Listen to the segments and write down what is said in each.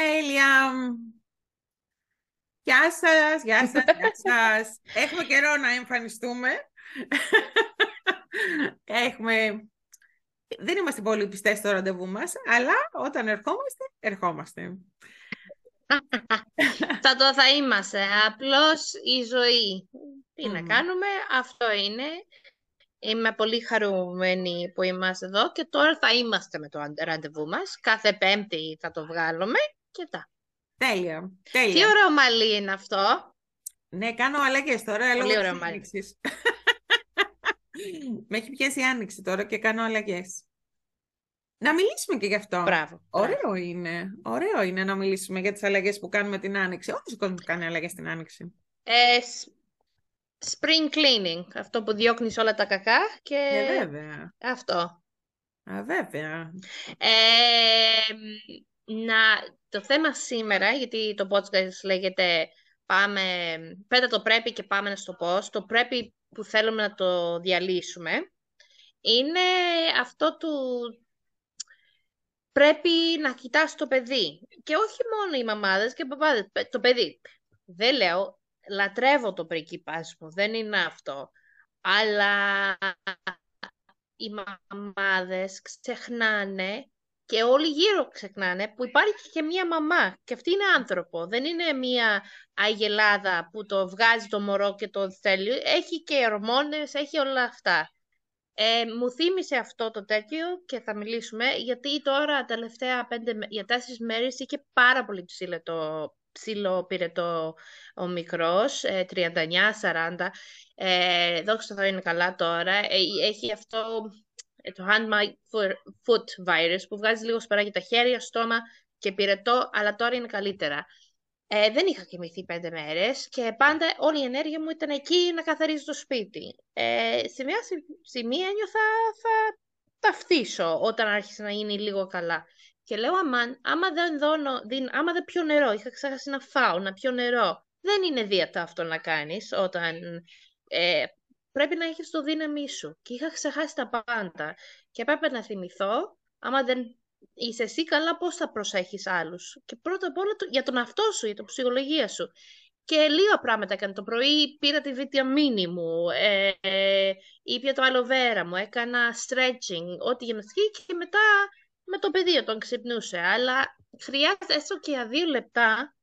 Τέλεια. Γεια σας, γεια σας, γεια σας. Έχουμε καιρό να εμφανιστούμε. Έχουμε... Δεν είμαστε πολύ πιστές στο ραντεβού μας, αλλά όταν ερχόμαστε, ερχόμαστε. θα το θα είμαστε. Απλώς η ζωή. Τι να κάνουμε, αυτό είναι. Είμαι πολύ χαρούμενη που είμαστε εδώ και τώρα θα είμαστε με το ραντεβού μας. Κάθε πέμπτη θα το βγάλουμε και τα. Τέλεια. Τέλεια. Τι ωραίο μαλλί είναι αυτό. Ναι, κάνω αλλαγές τώρα. Πολύ ωραίο μαλλί. Με έχει πιάσει η άνοιξη τώρα και κάνω αλλαγές. Να μιλήσουμε και γι' αυτό. Μπράβο. Ωραίο είναι. Ωραίο είναι να μιλήσουμε για τις αλλαγές που κάνουμε την άνοιξη. Όλος ο κόσμος κάνει αλλαγές την άνοιξη. Ε, spring cleaning. Αυτό που διώχνεις όλα τα κακά και... Ε, βέβαια. Αυτό. Α, βέβαια. Ε, να, το θέμα σήμερα, γιατί το podcast λέγεται πάμε, πέτα το πρέπει και πάμε στο πώς, το πρέπει που θέλουμε να το διαλύσουμε, είναι αυτό του πρέπει να κοιτάς το παιδί. Και όχι μόνο οι μαμάδες και οι παπάδες, το παιδί. Δεν λέω, λατρεύω το πρικυπάσιμο, δεν είναι αυτό. Αλλά οι μαμάδες ξεχνάνε και όλοι γύρω ξεχνάνε που υπάρχει και μία μαμά και αυτή είναι άνθρωπο. Δεν είναι μία αγελάδα που το βγάζει το μωρό και το θέλει. Έχει και ορμόνες, έχει όλα αυτά. Ε, μου θύμισε αυτό το τέτοιο και θα μιλήσουμε γιατί τώρα τελευταία πέντε, για τέσσερις μέρες είχε πάρα πολύ ψηλό το ψηλό πυρετό ο μικρός, 39-40. Ε, ε, δόξα θα είναι καλά τώρα. Ε, έχει αυτό ε, το hand my foot virus που βγάζει λίγο σπαράγγι τα χέρια, στόμα και πυρετό, αλλά τώρα είναι καλύτερα. Ε, δεν είχα κοιμηθεί πέντε μέρες και πάντα όλη η ενέργεια μου ήταν εκεί να καθαρίζει το σπίτι. Ε, σε μια σημεία ένιωθα θα ταυτίσω όταν άρχισε να γίνει λίγο καλά. Και λέω, αμάν, άμα δεν, δώνω, άμα δεν πιω νερό, είχα ξεχάσει να φάω, να πιω νερό. Δεν είναι δίαιτα αυτό να κάνεις όταν ε, πρέπει να έχεις το δύναμη σου. Και είχα ξεχάσει τα πάντα. Και έπρεπε να θυμηθώ, άμα δεν είσαι εσύ καλά, πώς θα προσέχεις άλλους. Και πρώτα απ' όλα για τον αυτό σου, για την ψυχολογία σου. Και λίγα πράγματα έκανε. Το πρωί πήρα τη βιταμίνη μου, ε, ε, ήπια το αλοβέρα μου, έκανα stretching, ό,τι γυμναστική και μετά με το παιδί όταν ξυπνούσε. Αλλά χρειάζεται έστω και για δύο λεπτά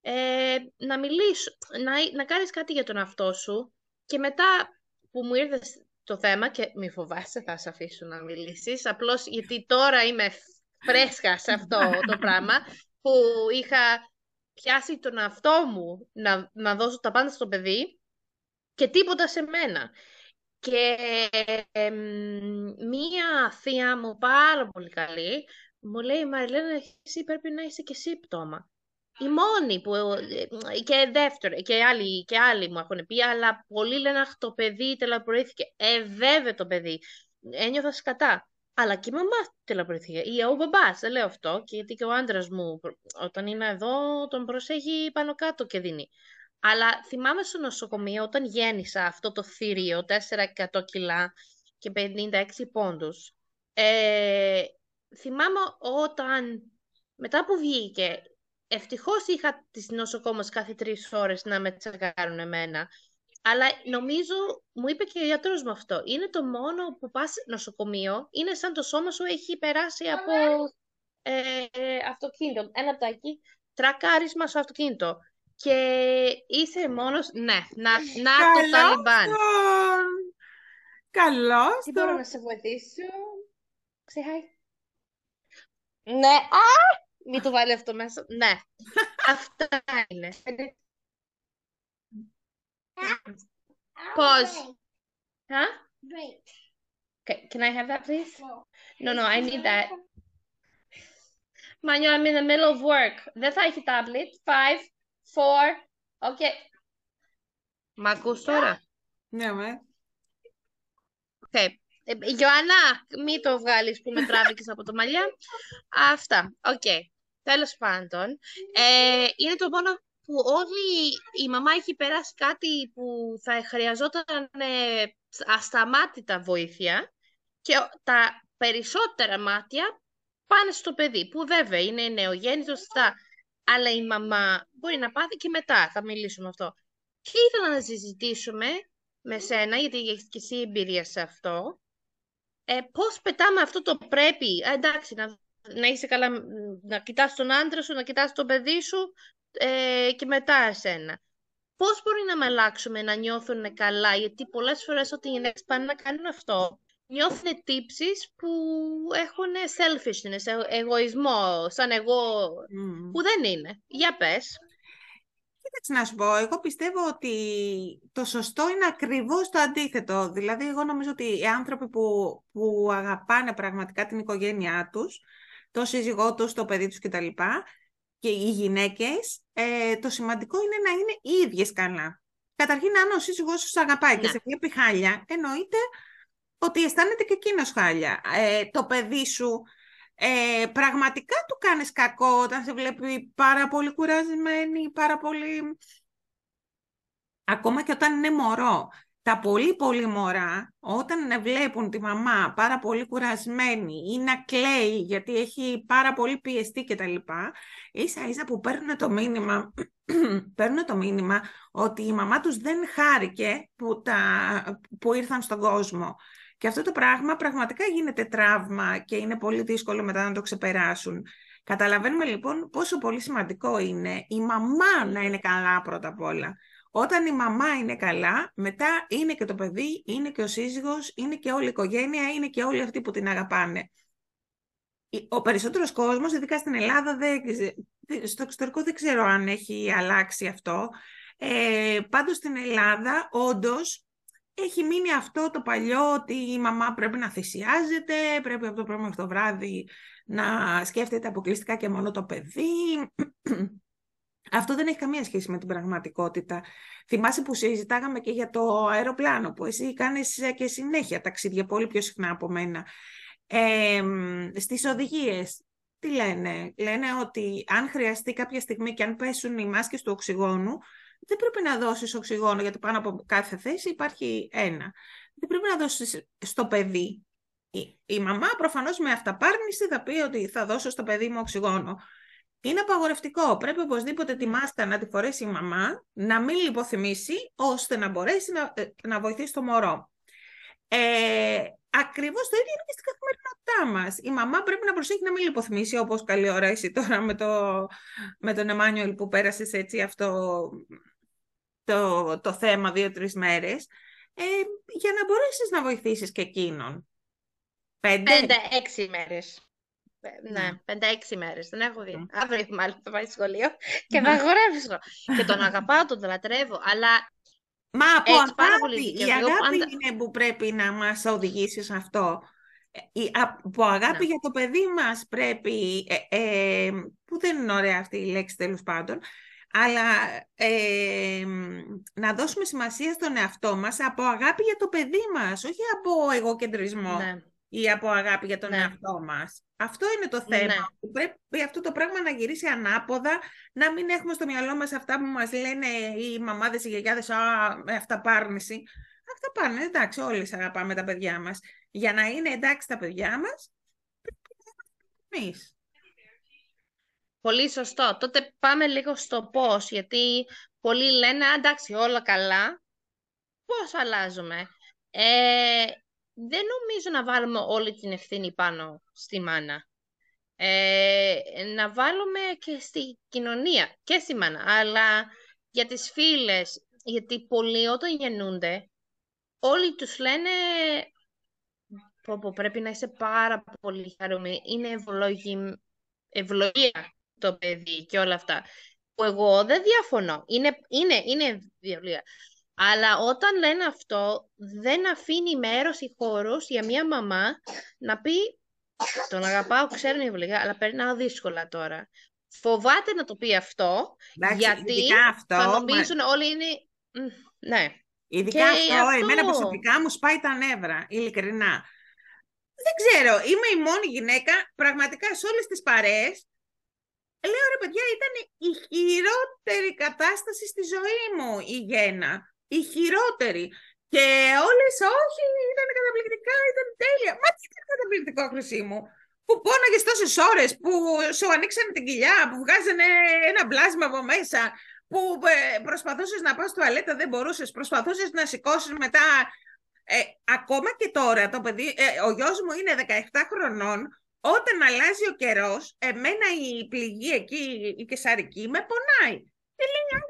ε, να μιλήσω, να, να κάνεις κάτι για τον αυτό σου και μετά που μου ήρθες το θέμα και μη φοβάσαι θα σε αφήσω να μιλήσεις, απλώς γιατί τώρα είμαι φρέσκα σε αυτό το πράγμα που είχα πιάσει τον αυτό μου να, να δώσω τα πάντα στο παιδί και τίποτα σε μένα. Και μία θεία μου πάρα πολύ καλή μου λέει «Μαριλένα, εσύ πρέπει να είσαι και εσύ πτώμα» η μόνη που. Ε, και δεύτερο, και άλλοι, και άλλοι μου έχουν πει, αλλά πολλοί λένε Αχ, το παιδί τελαπορήθηκε. Ε, βέβαια το παιδί. Ένιωθα σκατά. Αλλά και η μαμά τελαπορήθηκε. Ή ο μπαμπάς, δεν λέω αυτό, και γιατί και ο άντρας μου, όταν είναι εδώ, τον προσέχει πάνω κάτω και δίνει. Αλλά θυμάμαι στο νοσοκομείο όταν γέννησα αυτό το θηρίο, 4% κιλά και 56 πόντους. Ε, θυμάμαι όταν μετά που βγήκε Ευτυχώς είχα τις νοσοκόμες κάθε τρεις ώρες να με τσεκάρουν εμένα. Αλλά νομίζω, μου είπε και ο γιατρός μου αυτό, είναι το μόνο που πας νοσοκομείο, είναι σαν το σώμα σου έχει περάσει από ε, αυτοκίνητο. Ένα τάκι, τρακάρισμα στο αυτοκίνητο. Και είσαι μόνος, ναι, να, να το Ταλιμπάν. Καλώς. Τι μπορώ να σε βοηθήσω; Ξεχάει. Ναι, α! Μην το βάλει αυτό μέσα. Ναι. Αυτά είναι. Pause. Huh? Break. Okay, can I have that, please? No. No, no, I need that. Manyo, I'm in the middle of work. Δεν θα έχει tablet. Five, four. Okay. Μ' ακούς τώρα? Ναι, με. Okay. Ε, Ιωάννα, μην το βγάλεις που με τράβηκες από το μαλλιά. Αυτά. Οκ. Okay. Τέλος πάντων. Ε, είναι το μόνο που όλη η μαμά έχει περάσει κάτι που θα χρειαζόταν ε, ασταμάτητα βοήθεια και τα περισσότερα μάτια πάνε στο παιδί, που βέβαια είναι νεογέννητος στα αλλά η μαμά μπορεί να πάθει και μετά, θα μιλήσουμε αυτό. Και ήθελα να συζητήσουμε με σένα, γιατί έχεις και εσύ εμπειρία σε αυτό, ε, πώς πετάμε αυτό το πρέπει, ε, εντάξει, να, να είσαι καλά, να κοιτάς τον άντρα σου, να κοιτάς το παιδί σου ε, και μετά εσένα. Πώς μπορεί να με αλλάξουμε, να νιώθουν καλά, γιατί πολλές φορές όταν οι γυναίκες πάνε να κάνουν αυτό, νιώθουν τύψεις που έχουν selfishness, ε, εγωισμό, σαν εγώ, που δεν είναι. Για πες. Κοίταξε να σου πω, εγώ πιστεύω ότι το σωστό είναι ακριβώς το αντίθετο. Δηλαδή, εγώ νομίζω ότι οι άνθρωποι που, που αγαπάνε πραγματικά την οικογένειά τους, το σύζυγό τους, το παιδί τους κτλ. Και οι γυναίκες, ε, το σημαντικό είναι να είναι οι ίδιες καλά. Καταρχήν, αν ο σύζυγός σου αγαπάει και ναι. σε βλέπει χάλια, εννοείται ότι αισθάνεται και εκείνος χάλια. Ε, το παιδί σου ε, πραγματικά του κάνεις κακό όταν σε βλέπει πάρα πολύ κουρασμένη, πάρα πολύ... Ακόμα και όταν είναι μωρό. Τα πολύ πολύ μωρά, όταν βλέπουν τη μαμά πάρα πολύ κουρασμένη ή να κλαίει γιατί έχει πάρα πολύ πιεστεί κτλ. Ίσα ίσα που παίρνουν το μήνυμα, παίρνουν το μήνυμα ότι η μαμά τους δεν χάρηκε που, τα, που ήρθαν στον κόσμο. Και αυτό το πράγμα πραγματικά γίνεται τραύμα και είναι πολύ δύσκολο μετά να το ξεπεράσουν. Καταλαβαίνουμε λοιπόν πόσο πολύ σημαντικό είναι η μαμά να είναι καλά πρώτα απ' όλα. Όταν η μαμά είναι καλά, μετά είναι και το παιδί, είναι και ο σύζυγος, είναι και όλη η οικογένεια, είναι και όλοι αυτοί που την αγαπάνε. Ο περισσότερος κόσμος, ειδικά στην Ελλάδα, δεν, στο εξωτερικό δεν ξέρω αν έχει αλλάξει αυτό. Ε, πάντως στην Ελλάδα, όντως, έχει μείνει αυτό το παλιό ότι η μαμά πρέπει να θυσιάζεται, πρέπει από το πρωί μέχρι το βράδυ να σκέφτεται αποκλειστικά και μόνο το παιδί. Αυτό δεν έχει καμία σχέση με την πραγματικότητα. Θυμάσαι που συζητάγαμε και για το αεροπλάνο, που εσύ κάνεις και συνέχεια ταξίδια, πολύ πιο συχνά από μένα. Ε, στις οδηγίες, τι λένε; Λένε ότι αν χρειαστεί κάποια στιγμή και αν πέσουν οι μάσκες του οξυγόνου, δεν πρέπει να δώσεις οξυγόνο, γιατί πάνω από κάθε θέση υπάρχει ένα. Δεν πρέπει να δώσεις στο παιδί. Η, η μαμά προφανώς με αυταπάρνηση θα πει ότι θα δώσω στο παιδί μου οξυγόνο. Είναι απαγορευτικό. Πρέπει οπωσδήποτε τη μάσκα να τη φορέσει η μαμά, να μην λιποθυμήσει, ώστε να μπορέσει να, ε, να βοηθήσει το μωρό. Ε, Ακριβώς το ίδιο είναι και στην καθημερινότητά μας. Η μαμά πρέπει να προσέχει να μην λιποθυμήσει, όπως καλή ώρα εσύ τώρα με, το, με τον Εμάνιουελ που πέρασες έτσι αυτό το, το θέμα δύο-τρεις μέρες, ε, για να μπορέσεις να βοηθήσεις και εκείνον. Πέντε, πέντε-έξι μέρες. Ε, ναι, πέντε-έξι μέρες. Δεν έχω δει. Mm. Αύριο μάλλον θα πάει σχολείο και θα αγορεύσω. και τον αγαπάω, τον λατρεύω, αλλά Μα από αγάπη, η αγάπη είναι που πρέπει να μας οδηγήσει σε αυτό. Ε, η, από αγάπη ναι. για το παιδί μας πρέπει, ε, ε, που δεν είναι ωραία αυτή η λέξη τέλος πάντων, αλλά ε, να δώσουμε σημασία στον εαυτό μας από αγάπη για το παιδί μας, όχι από εγωκεντρισμό ναι. ή από αγάπη για τον ναι. εαυτό μας. Αυτό είναι το θέμα. Ναι. Πρέπει αυτό το πράγμα να γυρίσει ανάποδα, να μην έχουμε στο μυαλό μας αυτά που μας λένε οι μαμάδες, οι γιαγιάδες, α, με αυταπάρνηση. Αυτά πάνε, εντάξει, όλοι αγαπάμε τα παιδιά μας. Για να είναι εντάξει τα παιδιά μας, πρέπει να εμείς. Πολύ σωστό. Τότε πάμε λίγο στο πώς, γιατί πολλοί λένε, εντάξει, όλα καλά. Πώς αλλάζουμε; Ε, δεν νομίζω να βάλουμε όλη την ευθύνη πάνω στη μάνα. Ε, να βάλουμε και στη κοινωνία και στη μάνα, αλλά για τις φίλες, γιατί πολλοί όταν γεννούνται, όλοι τους λένε πω, πρέπει να είσαι πάρα πολύ χαρούμενη, είναι ευλογία το παιδί και όλα αυτά. Που εγώ δεν διαφωνώ, είναι, είναι, είναι αλλά όταν λένε αυτό, δεν αφήνει μέρος ή χώρος για μια μαμά να πει τον αγαπάω, ξέρω είναι αλλά περνάω δύσκολα τώρα. Φοβάται να το πει αυτό, γιατί αυτό, θα νομίζουν όλοι είναι... Ναι. Ειδικά αυτό, αυτό, εμένα προσωπικά μου σπάει τα νεύρα, ειλικρινά. Δεν ξέρω, είμαι η μόνη γυναίκα, πραγματικά σε όλες τις παρέες, λέω ρε παιδιά, ήταν η χειρότερη κατάσταση στη ζωή μου η γένα η χειρότερη. Και όλες όχι, ήταν καταπληκτικά, ήταν τέλεια. Μα τι ήταν καταπληκτικό, χρυσή μου. που πόναγες τόσες ώρες, που σου ανοίξανε την κοιλιά, που βγάζανε ένα μπλάσμα από μέσα, που ε, προσπαθούσες να πας στο τουαλέτα, δεν μπορούσες, προσπαθούσες να σηκώσεις μετά. Ε, ακόμα και τώρα το παιδί, ε, ο γιος μου είναι 17 χρονών, όταν αλλάζει ο καιρός, εμένα η πληγή εκεί, η κεσαρική, με πονάει. Και λέει,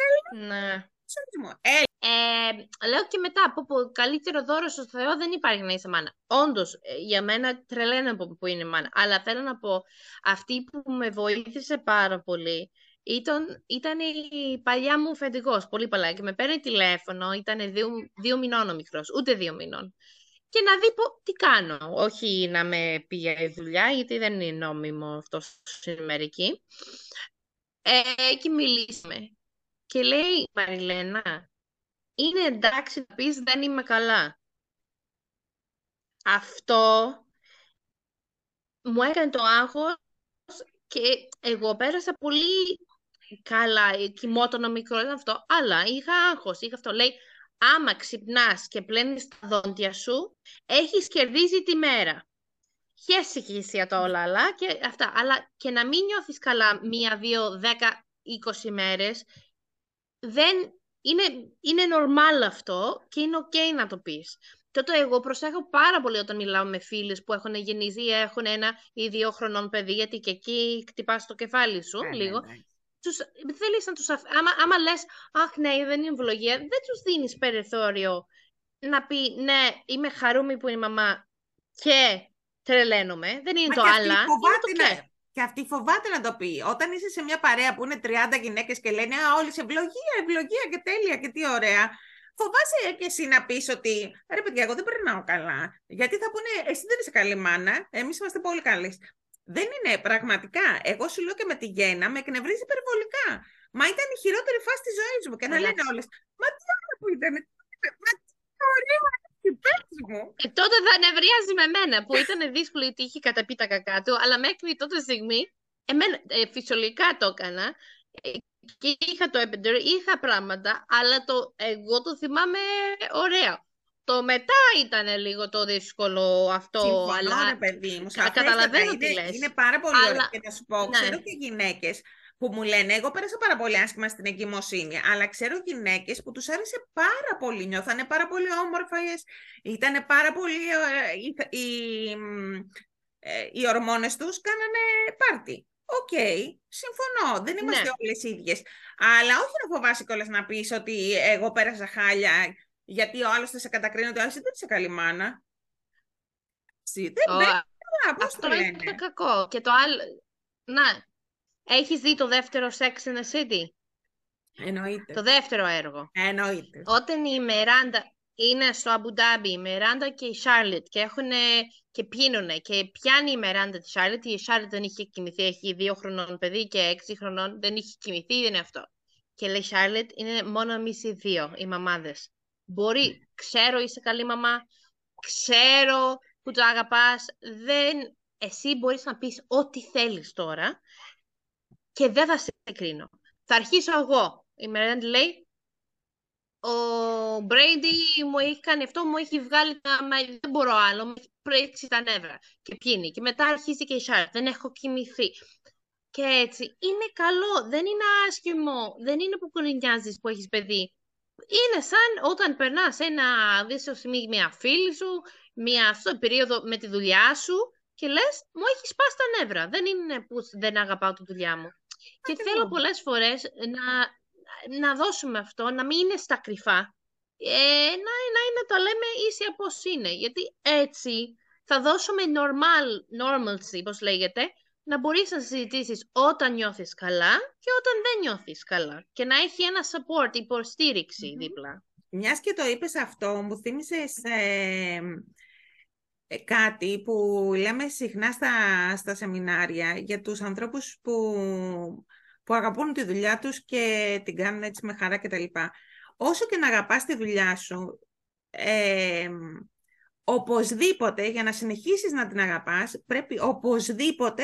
καλά. Ναι. Ε, ε, λέω και μετά, από που καλύτερο δώρο στο Θεό δεν υπάρχει να είσαι μάνα. Όντως, ε, για μένα τρελαίνω από που είναι μάνα. Αλλά θέλω να πω, αυτή που με βοήθησε πάρα πολύ ήταν, ήταν η παλιά μου φεντικό, πολύ παλιά. Και με παίρνει τηλέφωνο, ήταν δύο, δύο μηνών ο μικρός, ούτε δύο μηνών. Και να δει πω, τι κάνω. Όχι να με πει για δουλειά, γιατί δεν είναι νόμιμο αυτό στην Αμερική. Ε, και μιλήσαμε. Και λέει, Μαριλένα, είναι εντάξει να πεις δεν είμαι καλά. Αυτό μου έκανε το άγχος και εγώ πέρασα πολύ καλά, κοιμόταν ο μικρός αυτό, αλλά είχα άγχος, είχα αυτό. Λέει, άμα ξυπνάς και πλένεις τα δόντια σου, έχεις κερδίσει τη μέρα. Χαίρεσαι και εσύ για το όλα, αλλά και αυτά. Αλλά και να μην νιώθεις καλά μία, δύο, δέκα, είκοσι μέρες, δεν είναι, είναι normal αυτό και είναι ok να το πεις. Τότε εγώ προσέχω πάρα πολύ όταν μιλάω με φίλες που έχουν γεννήσει ή έχουν ένα ή δύο χρονών παιδί, γιατί και εκεί χτυπάς το κεφάλι σου ναι, ναι, λίγο. Ναι, Τους, θέλεις να τους αφ... άμα, άμα λες, αχ ναι, δεν είναι εμβολογία, δεν τους δίνεις περιθώριο να πει, ναι, είμαι χαρούμενη που είναι η μαμά και τρελαίνομαι. Δεν είναι το άλλα, είναι το και. Και αυτή φοβάται να το πει. Όταν είσαι σε μια παρέα που είναι 30 γυναίκες και λένε Α, όλε ευλογία, ευλογία και τέλεια και τι ωραία. Φοβάσαι και εσύ να πεις ότι ρε παιδιά, εγώ δεν περνάω καλά. Γιατί θα πούνε, εσύ δεν είσαι καλή μάνα, εμείς είμαστε πολύ καλοί. Δεν είναι πραγματικά. Εγώ σου λέω και με τη γέννα με εκνευρίζει υπερβολικά. Μα ήταν η χειρότερη φάση της ζωής μου. Και να λένε όλες, Μα τι άλλο που ήταν, Μα τι ωραία ε, τότε θα νευρίαζε με μένα που ήταν δύσκολο γιατί είχε καταπεί τα κακά του, αλλά μέχρι τότε στιγμή εμένα, ε, φυσιολογικά το έκανα ε, και είχα το έπεντερ, είχα πράγματα, αλλά το, εγώ το θυμάμαι ωραία. Το μετά ήταν λίγο το δύσκολο αυτό, Συμφωνώ, αλλά ρε, παιδί μου. Καταλαβαίνω τι λες. Είναι πάρα πολύ αλλά... ωραία και να σου πω, ναι. ξέρω και γυναίκες που μου λένε, εγώ πέρασα πάρα πολύ άσχημα στην εγκυμοσύνη, αλλά ξέρω γυναίκες που τους άρεσε πάρα πολύ, νιώθανε πάρα πολύ όμορφες, ήταν πάρα πολύ, ε, οι, οι, ε, οι ορμόνες τους κάνανε πάρτι. OK, okay, συμφωνώ, δεν είμαστε ναι. όλες ίδιες. Αλλά όχι να φοβάσαι κιόλας να πεις ότι εγώ πέρασα χάλια, γιατί ο άλλος θα σε κατακρίνει ότι ο άλλος δεν είσαι καλή μάνα. Δεν, δεν, αυτό είναι κακό. Και το άλλο, να, Έχεις δει το δεύτερο Sex in the City? Εννοείται. Το δεύτερο έργο. Εννοείται. Όταν η Μεράντα είναι στο Αμπουντάμπι, η Μεράντα και η Σάρλετ και έχουν και πίνουνε και πιάνει η Μεράντα τη Σάρλετ, η Σάρλετ δεν είχε κοιμηθεί, έχει δύο χρονών παιδί και έξι χρονών, δεν είχε κοιμηθεί, δεν είναι αυτό. Και λέει η Σάρλετ, είναι μόνο εμείς οι δύο, οι μαμάδες. Μπορεί, ξέρω είσαι καλή μαμά, ξέρω που το αγαπάς, δεν... Εσύ μπορείς να πεις ό,τι θέλεις τώρα και δεν θα σε κρίνω. Θα αρχίσω εγώ. Η Μερέντι λέει, ο Μπρέιντι μου έχει κάνει αυτό, μου έχει βγάλει τα δεν μπορώ άλλο, μου έχει πρίξει τα νεύρα και πιύνει. Και μετά αρχίζει και η Σάρα, δεν έχω κοιμηθεί. Και έτσι, είναι καλό, δεν είναι άσχημο, δεν είναι που κουνινιάζεις που έχεις παιδί. Είναι σαν όταν περνάς ένα δύσκολο σημείο μια φίλη σου, μια αυτό, περίοδο με τη δουλειά σου και λες, μου έχεις σπάσει τα νεύρα. Δεν είναι που δεν αγαπάω τη δουλειά μου. Και θέλω πολλές φορές να, να δώσουμε αυτό, να μην είναι στα κρυφά. Ε, να, να είναι το λέμε ίσια πώς είναι. Γιατί έτσι θα δώσουμε normal, normalcy, πώς λέγεται, να μπορείς να συζητήσεις όταν νιώθεις καλά και όταν δεν νιώθεις καλά. Και να έχει ένα support, υποστήριξη δίπλα. Μιας και το είπες αυτό, μου θύμισες ε, ε, κάτι που λέμε συχνά στα, στα σεμινάρια για τους ανθρώπους που, που αγαπούν τη δουλειά τους και την κάνουν έτσι με χαρά κτλ. Όσο και να αγαπάς τη δουλειά σου, ε, οπωσδήποτε, για να συνεχίσεις να την αγαπάς, πρέπει οπωσδήποτε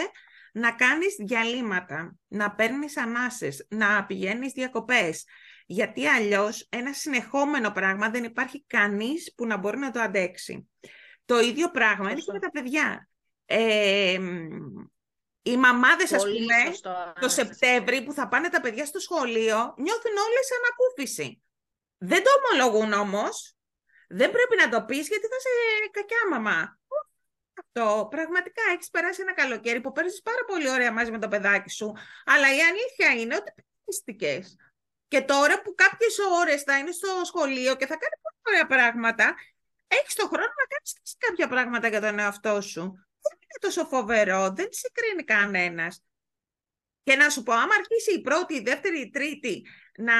να κάνεις διαλύματα, να παίρνεις ανάσες, να πηγαίνεις διακοπές. Γιατί αλλιώς ένα συνεχόμενο πράγμα δεν υπάρχει κανείς που να μπορεί να το αντέξει. Το ίδιο πράγμα είναι και με τα παιδιά. Ε, οι μαμάδες, ας Πολύ πούμε, σωστό, το Άννα. Σεπτέμβρη που θα πάνε τα παιδιά στο σχολείο, νιώθουν όλες ανακούφιση. Δεν το ομολογούν όμως. Δεν πρέπει να το πεις γιατί θα σε κακιά μαμά. Αυτό πραγματικά έχεις περάσει ένα καλοκαίρι που παίρνεις πάρα πολύ ωραία μαζί με το παιδάκι σου. Αλλά η αλήθεια είναι ότι πιέστηκε. Και τώρα που κάποιες ώρες θα είναι στο σχολείο και θα κάνει πολύ ωραία πράγματα, έχεις τον χρόνο να κάνεις και εσύ κάποια πράγματα για τον εαυτό σου. Δεν είναι τόσο φοβερό, δεν σε κρίνει κανένας. Και να σου πω, άμα αρχίσει η πρώτη, η δεύτερη, η τρίτη να,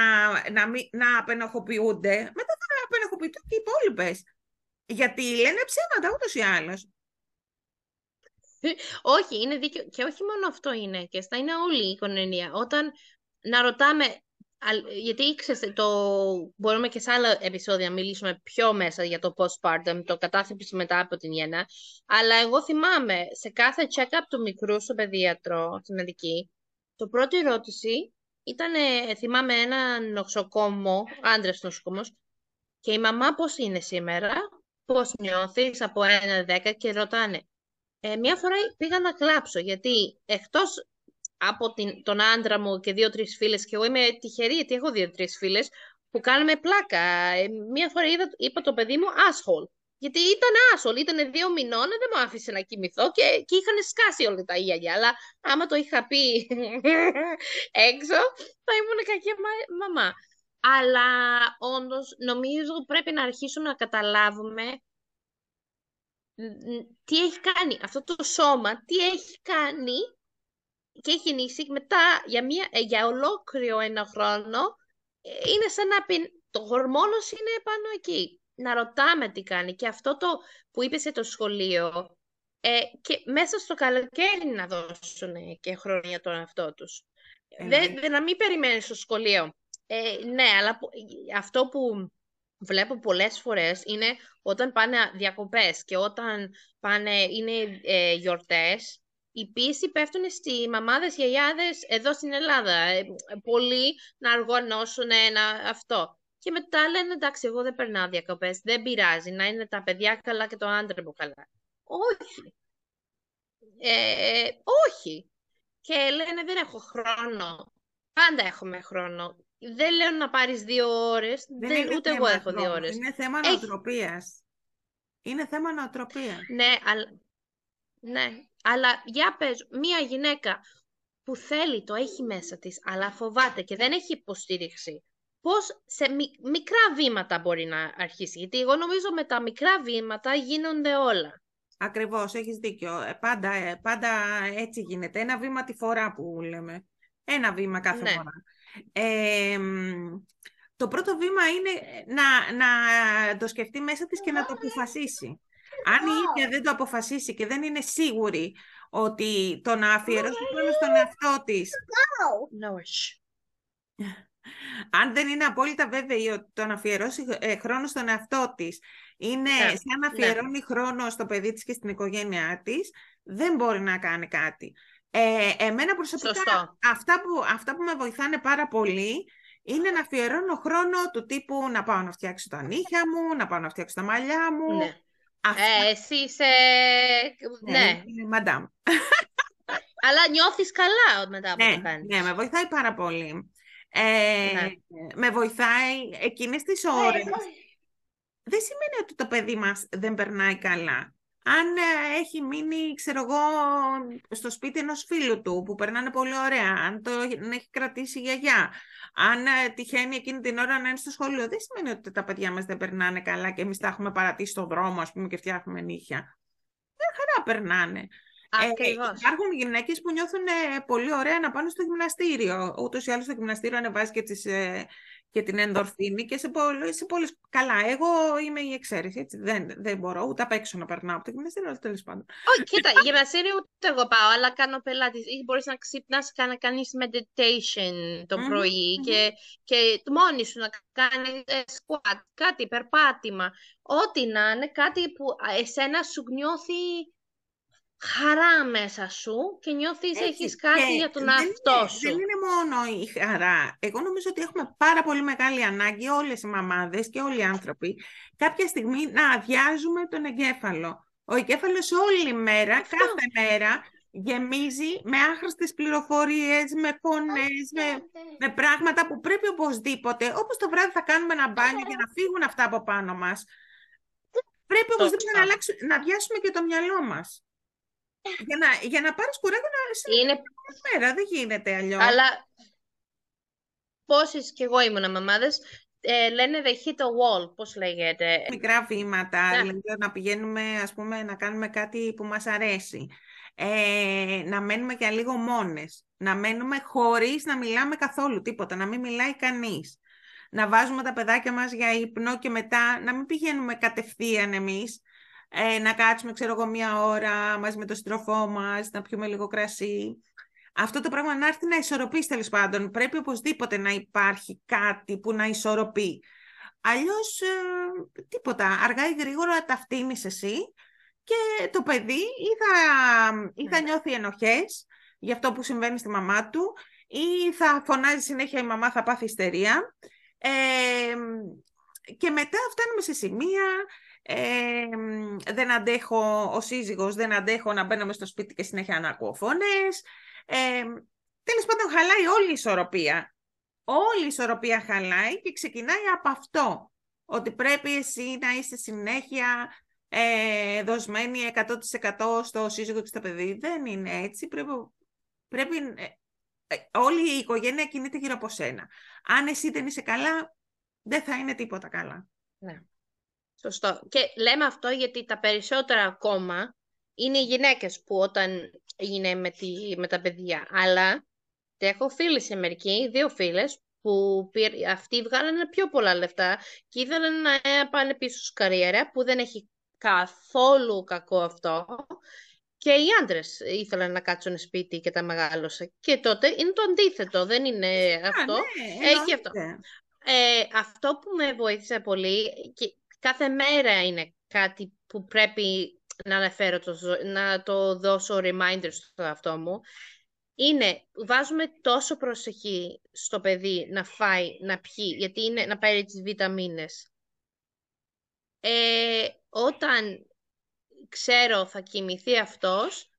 να, μη- να απενοχοποιούνται, μετά θα απενοχοποιηθούν και οι υπόλοιπες. Γιατί λένε ψέματα ούτως ή άλλως όχι, είναι δίκαιο. Και όχι μόνο αυτό είναι. Και στα είναι όλη η οικονομία. Όταν να ρωτάμε. Γιατί ήξερε το... μπορούμε και σε άλλα επεισόδια να μιλήσουμε πιο μέσα για το postpartum, το κατάθλιψη μετά από την γέννα. Αλλά εγώ θυμάμαι σε κάθε check-up του μικρού στο παιδίατρο, στην Αδική, το πρώτη ερώτηση ήταν, θυμάμαι, ένα νοσοκόμο, άντρε νοσοκόμο, και η μαμά πώς είναι σήμερα, πώς νιώθεις από ένα δέκα και ρωτάνε ε, μια φορά πήγα να κλάψω, γιατί εκτός από την, τον άντρα μου και δύο-τρεις φίλες, και εγώ είμαι τυχερή γιατί έχω δύο-τρεις φίλες, που κάνουμε πλάκα. Ε, μια φορά είδα, είπα το παιδί μου asshole. Γιατί ήταν asshole, ήταν δύο μηνών, δεν μου άφησε να κοιμηθώ και, και είχαν σκάσει όλα τα γυαλιά. Αλλά άμα το είχα πει έξω, θα ήμουν κακή μα- μαμά. Αλλά όντως νομίζω πρέπει να αρχίσουμε να καταλάβουμε ν- τι έχει κάνει αυτό το σώμα, τι έχει κάνει και έχει γεννήσει μετά για, μια, ε, για ολόκληρο ένα χρόνο ε, είναι σαν να πει το χορμόνος είναι πάνω εκεί. Να ρωτάμε τι κάνει και αυτό το που είπες για το σχολείο ε, και μέσα στο καλοκαίρι να δώσουν και χρόνο για τον εαυτό τους. Δεν, δεν- να μην περιμένεις στο σχολείο. Ε, ναι, αλλά που- αυτό που βλέπω πολλές φορές είναι όταν πάνε διακοπές και όταν πάνε, είναι ε, γιορτές, οι πίεση πέφτουν στις μαμάδες, γιαγιάδες εδώ στην Ελλάδα. Ε, πολλοί να οργανώσουν ένα αυτό. Και μετά λένε, εντάξει, εγώ δεν περνάω διακοπές, δεν πειράζει, να είναι τα παιδιά καλά και το άντρα μου καλά. Όχι. Ε, ε, όχι. Και λένε, δεν έχω χρόνο. Πάντα έχουμε χρόνο. Δεν λέω να πάρεις δύο ώρες, Δεν δεν, είναι ούτε εγώ θέμα έχω δύο χρόνου, ώρες. Είναι θέμα Έχει- νοοτροπίας. Είναι θέμα νοοτροπίας. Ναι, αλλά, ναι, αλλά για πες, μία γυναίκα που θέλει, το έχει μέσα της, αλλά φοβάται και δεν έχει υποστήριξη, πώς σε μι- μικρά βήματα μπορεί να αρχίσει; Γιατί εγώ νομίζω με τα μικρά βήματα γίνονται όλα. Ακριβώς, έχεις δίκιο. Ε, πάντα, ε, πάντα έτσι γίνεται. Ένα βήμα τη φορά που λέμε. Ένα βήμα κάθε Ναι. φορά. Ε, μ, το πρώτο βήμα είναι να, να το σκεφτεί μέσα της και να το αποφασίσει. Αν η ίδια δεν το αποφασίσει και δεν είναι σίγουρη ότι το να αφιερώσει χρόνο στον εαυτό της No, shh. αν δεν είναι απόλυτα βέβαιη ότι το να αφιερώσει ε, χρόνο στον εαυτό της είναι Ναι, σαν να ναι. αφιερώνει χρόνο στο παιδί της και στην οικογένειά της, δεν μπορεί να κάνει κάτι. Ε, εμένα προσωπικά Σωστό. αυτά που, αυτά που με βοηθάνε πάρα πολύ είναι να αφιερώνω χρόνο του τύπου να πάω να φτιάξω τα νύχια μου, να πάω να φτιάξω τα μαλλιά μου. Ναι. Αυτά, Ε, εσύ είσαι... Ναι. είναι μαντάμ. Αλλά νιώθεις καλά μετά από Ναι, το κάνεις. ναι, με βοηθάει πάρα πολύ. Ε, Ναι. Με βοηθάει εκείνες τις ώρες. Δεν σημαίνει ότι το παιδί μας δεν περνάει καλά. Αν ε, έχει μείνει, ξέρω εγώ, στο σπίτι ενός φίλου του που περνάνε πολύ ωραία, αν το να έχει κρατήσει η γιαγιά, αν ε, τυχαίνει εκείνη την ώρα να είναι στο σχολείο, δεν σημαίνει ότι τα παιδιά μας δεν περνάνε καλά και εμείς τα έχουμε παρατήσει στον δρόμο, ας πούμε, και φτιάχνουμε νύχια. Μια χαρά περνάνε. Ε, Ακριβώς. υπάρχουν γυναίκες που νιώθουν ε, πολύ ωραία να πάνε στο γυμναστήριο. Ούτως ή άλλως το γυμναστήριο ανεβάζει και, τις, ε, και την ενδορφίνη και σε, πολλ, σε πολλές... Καλά, εγώ είμαι η εξαίρεση, έτσι. Δεν, δεν μπορώ ούτε απ' έξω να περνάω από το γυμναστήριο, αλλά τέλος πάντων. Όχι, κοίτα, γυμναστήριο ούτε εγώ πάω, αλλά κάνω πελάτης. Ή μπορείς να ξυπνάς και να κάνεις meditation το Μμμ, πρωί μμμ. και, και μόνη σου να κάνεις ε, squat, κάτι, περπάτημα. Ό,τι να είναι, κάτι που α, εσένα σου νιώθει χαρά μέσα σου και νιώθεις Έτσι, έχεις κάτι και για τον δεν εαυτό είναι, σου. Δεν είναι μόνο η χαρά. Εγώ νομίζω ότι έχουμε πάρα πολύ μεγάλη ανάγκη όλες οι μαμάδες και όλοι οι άνθρωποι κάποια στιγμή να αδειάζουμε τον εγκέφαλο. Ο εγκέφαλος όλη μέρα, κάθε μέρα, γεμίζει με άχρηστες πληροφορίες, με φωνές, με, με πράγματα που πρέπει οπωσδήποτε, όπως το βράδυ θα κάνουμε ένα μπάνιο για να φύγουν αυτά από πάνω μας. Πρέπει οπωσδήποτε να, αλλάξουμε, να βιάσουμε και το μυαλό μας. Για να, για να πάρεις κουράγιο να είναι μέρα, δεν γίνεται αλλιώς. Αλλά πόσες κι εγώ ήμουν μαμάδες, ε, λένε they hit a wall, πώς λέγεται. Μικρά βήματα, ναι. δηλαδή να πηγαίνουμε, ας πούμε, να κάνουμε κάτι που μας αρέσει. Ε, να μένουμε και λίγο μόνες. Να μένουμε χωρίς να μιλάμε καθόλου τίποτα, να μην μιλάει κανείς. Να βάζουμε τα παιδάκια μας για ύπνο και μετά να μην πηγαίνουμε κατευθείαν εμείς, ε, να κάτσουμε, ξέρω εγώ, μία ώρα μαζί με τον συντροφό μας, να πιούμε λίγο κρασί αυτό το πράγμα να έρθει να ισορροπεί τέλος πάντων. Πρέπει οπωσδήποτε να υπάρχει κάτι που να ισορροπεί. Αλλιώς ε, τίποτα. Αργά ή γρήγορα τα φτύνεις εσύ και το παιδί ή θα, ή θα ναι. νιώθει ενοχές για αυτό που συμβαίνει στη μαμά του ή θα φωνάζει συνέχεια η μαμά θα πάθει ιστερία. Ε, και μετά φτάνουμε σε σημεία ε, δεν αντέχω ο σύζυγος, δεν αντέχω να μπαίνω στο σπίτι και συνέχεια να ακούω φωνές. Ε, τέλος πάντων χαλάει όλη η ισορροπία. Όλη η ισορροπία χαλάει και ξεκινάει από αυτό. Ότι πρέπει εσύ να είσαι συνέχεια ε, δοσμένη 100% στο σύζυγο και στο παιδί. Δεν είναι έτσι. Πρέπει, πρέπει ε, ε, όλη η οικογένεια κινείται γύρω από σένα. Αν εσύ δεν είσαι καλά, δεν θα είναι τίποτα καλά. Ναι. Σωστό. Και λέμε αυτό γιατί τα περισσότερα ακόμα είναι οι γυναίκες που όταν είναι με, τη, με τα παιδιά. Αλλά έχω φίλες σε Αμερική, δύο φίλες, που αυτοί βγάλανε πιο πολλά λεφτά και ήθελαν να πάνε πίσω στην καριέρα, που δεν έχει καθόλου κακό αυτό. Και οι άντρες ήθελαν να κάτσουν σπίτι και τα μεγάλωσε. Και τότε είναι το αντίθετο, δεν είναι αυτό. Ναι, έχει αυτό. Ε, αυτό που με βοήθησε πολύ, και κάθε μέρα είναι κάτι που πρέπει να αναφέρω, το, να το δώσω reminder στο αυτό μου, είναι βάζουμε τόσο προσοχή στο παιδί να φάει, να πιει, γιατί είναι να πάρει τις βιταμίνες. Ε, όταν ξέρω θα κοιμηθεί αυτός,